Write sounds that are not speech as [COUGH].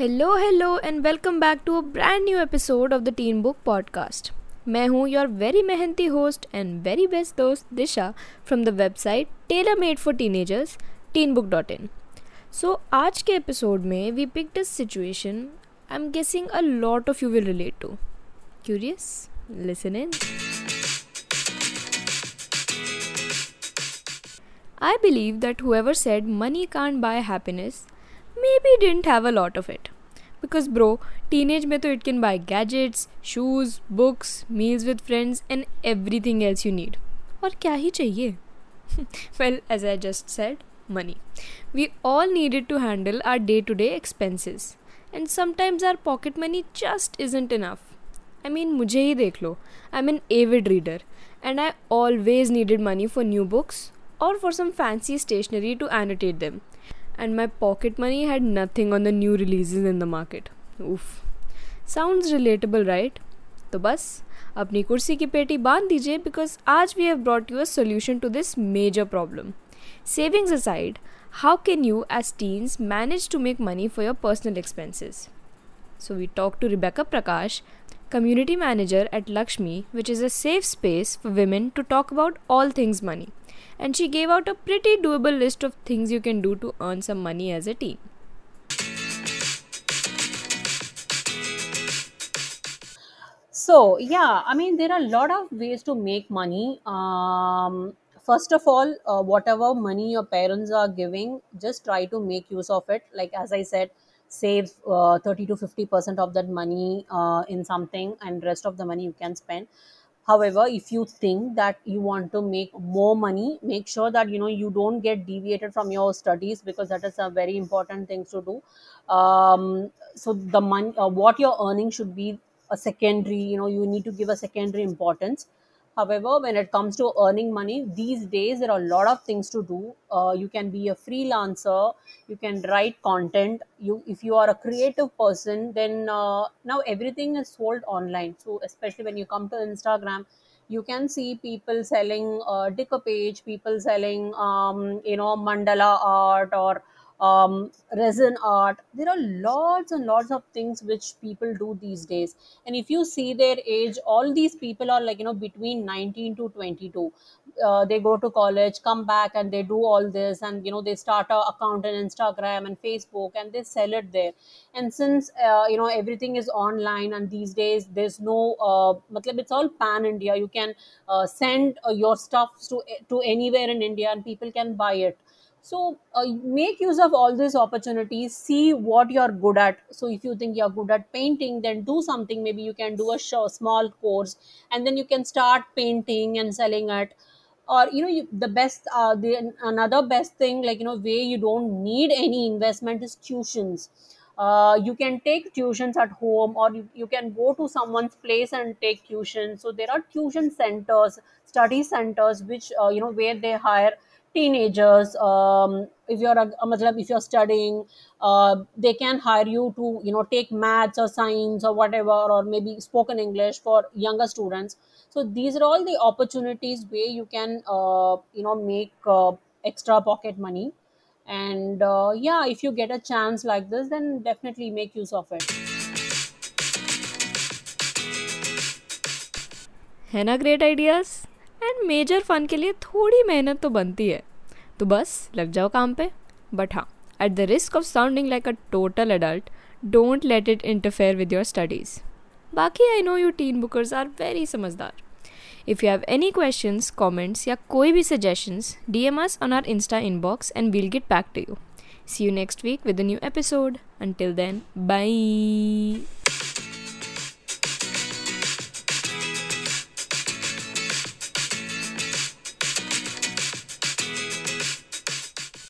Hello hello and welcome back to a brand new episode of the tin book podcast मैं हूँ your very मेहनती host and very best दोस्त Disha from the website tailor made for teenagers tin book dot in so आज के episode में we pick this situation I am guessing a lot of you will relate to curious listen in I believe that whoever said money can't buy happiness maybe didn't have a lot of it. Because bro, teenage mein to it can buy gadgets, shoes, books, meals with friends and everything else you need. और क्या ही चाहिए? [LAUGHS] well, as I just said, money. We all needed to handle our day-to-day expenses. And sometimes our pocket money just isn't enough. I mean, मुझे ही देख लो. I'm an avid reader and I always needed money for new books or for some fancy stationery to annotate them. And my pocket money had nothing on the new releases in the market. Oof. Sounds relatable, right? तो बस अपनी कुर्सी की पेटी बांध दीजिए because आज we have brought you a solution to this major problem savings aside how can you as teens manage to make money for your personal expenses So we talked to Rebecca Prakash, community manager at LXME, which is a safe space for women to talk about all things money. And she gave out a pretty doable list of things you can do to earn some money as a teen. So yeah, I mean there are a lot of ways to make money. Um, first of all, uh, whatever money your parents are giving, just try to make use of it. Like as I said, save uh, thirty to fifty percent of that money uh, in something, and rest of the money you can spend. However, if you think that you want to make more money, make sure that you know you don't get deviated from your studies because that is a very important thing to do. Um, so the money, uh, what you're earning should be a secondary you know you need to give a secondary importance however when it comes to earning money these days there are a lot of things to do. Uh, you can be a freelancer you can write content. You if you are a creative person then uh, now everything is sold online. So especially when you come to instagram you can see people selling uh, decoupage people selling um, you know mandala art or um, resin art. There are lots and lots of things which people do these days. And if you see their age, all these people are like, you know, between 19 to 22. Uh, they go to college, come back, and they do all this. And, you know, they start a account on Instagram and Facebook and they sell it there. And since, uh, you know, everything is online and these days there's no, uh, it's all pan India. You can uh, send uh, your stuff to, to anywhere in India and people can buy it so uh, make use of all these opportunities see what you're good at. So if you think you're good at painting then do something. Maybe you can do a show, small course and then you can start painting and selling it or you know you, the best uh, the another best thing like you know way you don't need any investment is tuitions. Uh, you can take tuitions at home or you, you can go to someone's place and take tuition. So there are tuition centers study centers which uh, you know where they hire teenagers um, if you're a, a if you're studying uh, they can hire you to you know take maths or science or whatever or maybe spoken english for younger students. So these are all the opportunities where you can uh, you know make uh, extra pocket money. And uh, yeah if you get a chance like this then definitely make use of it. henna great ideas? And major fun के लिए थोड़ी मेहनत तो बनती है तो बस लग जाओ काम पे बट हाँ at the risk of sounding like a total adult don't let it interfere with your studies बाकी I know you teen bookers are very समझदार If you have any questions, comments या कोई भी suggestions, DM us on our Insta inbox and we'll get back to you. See you next week with a new episode. Until then, bye.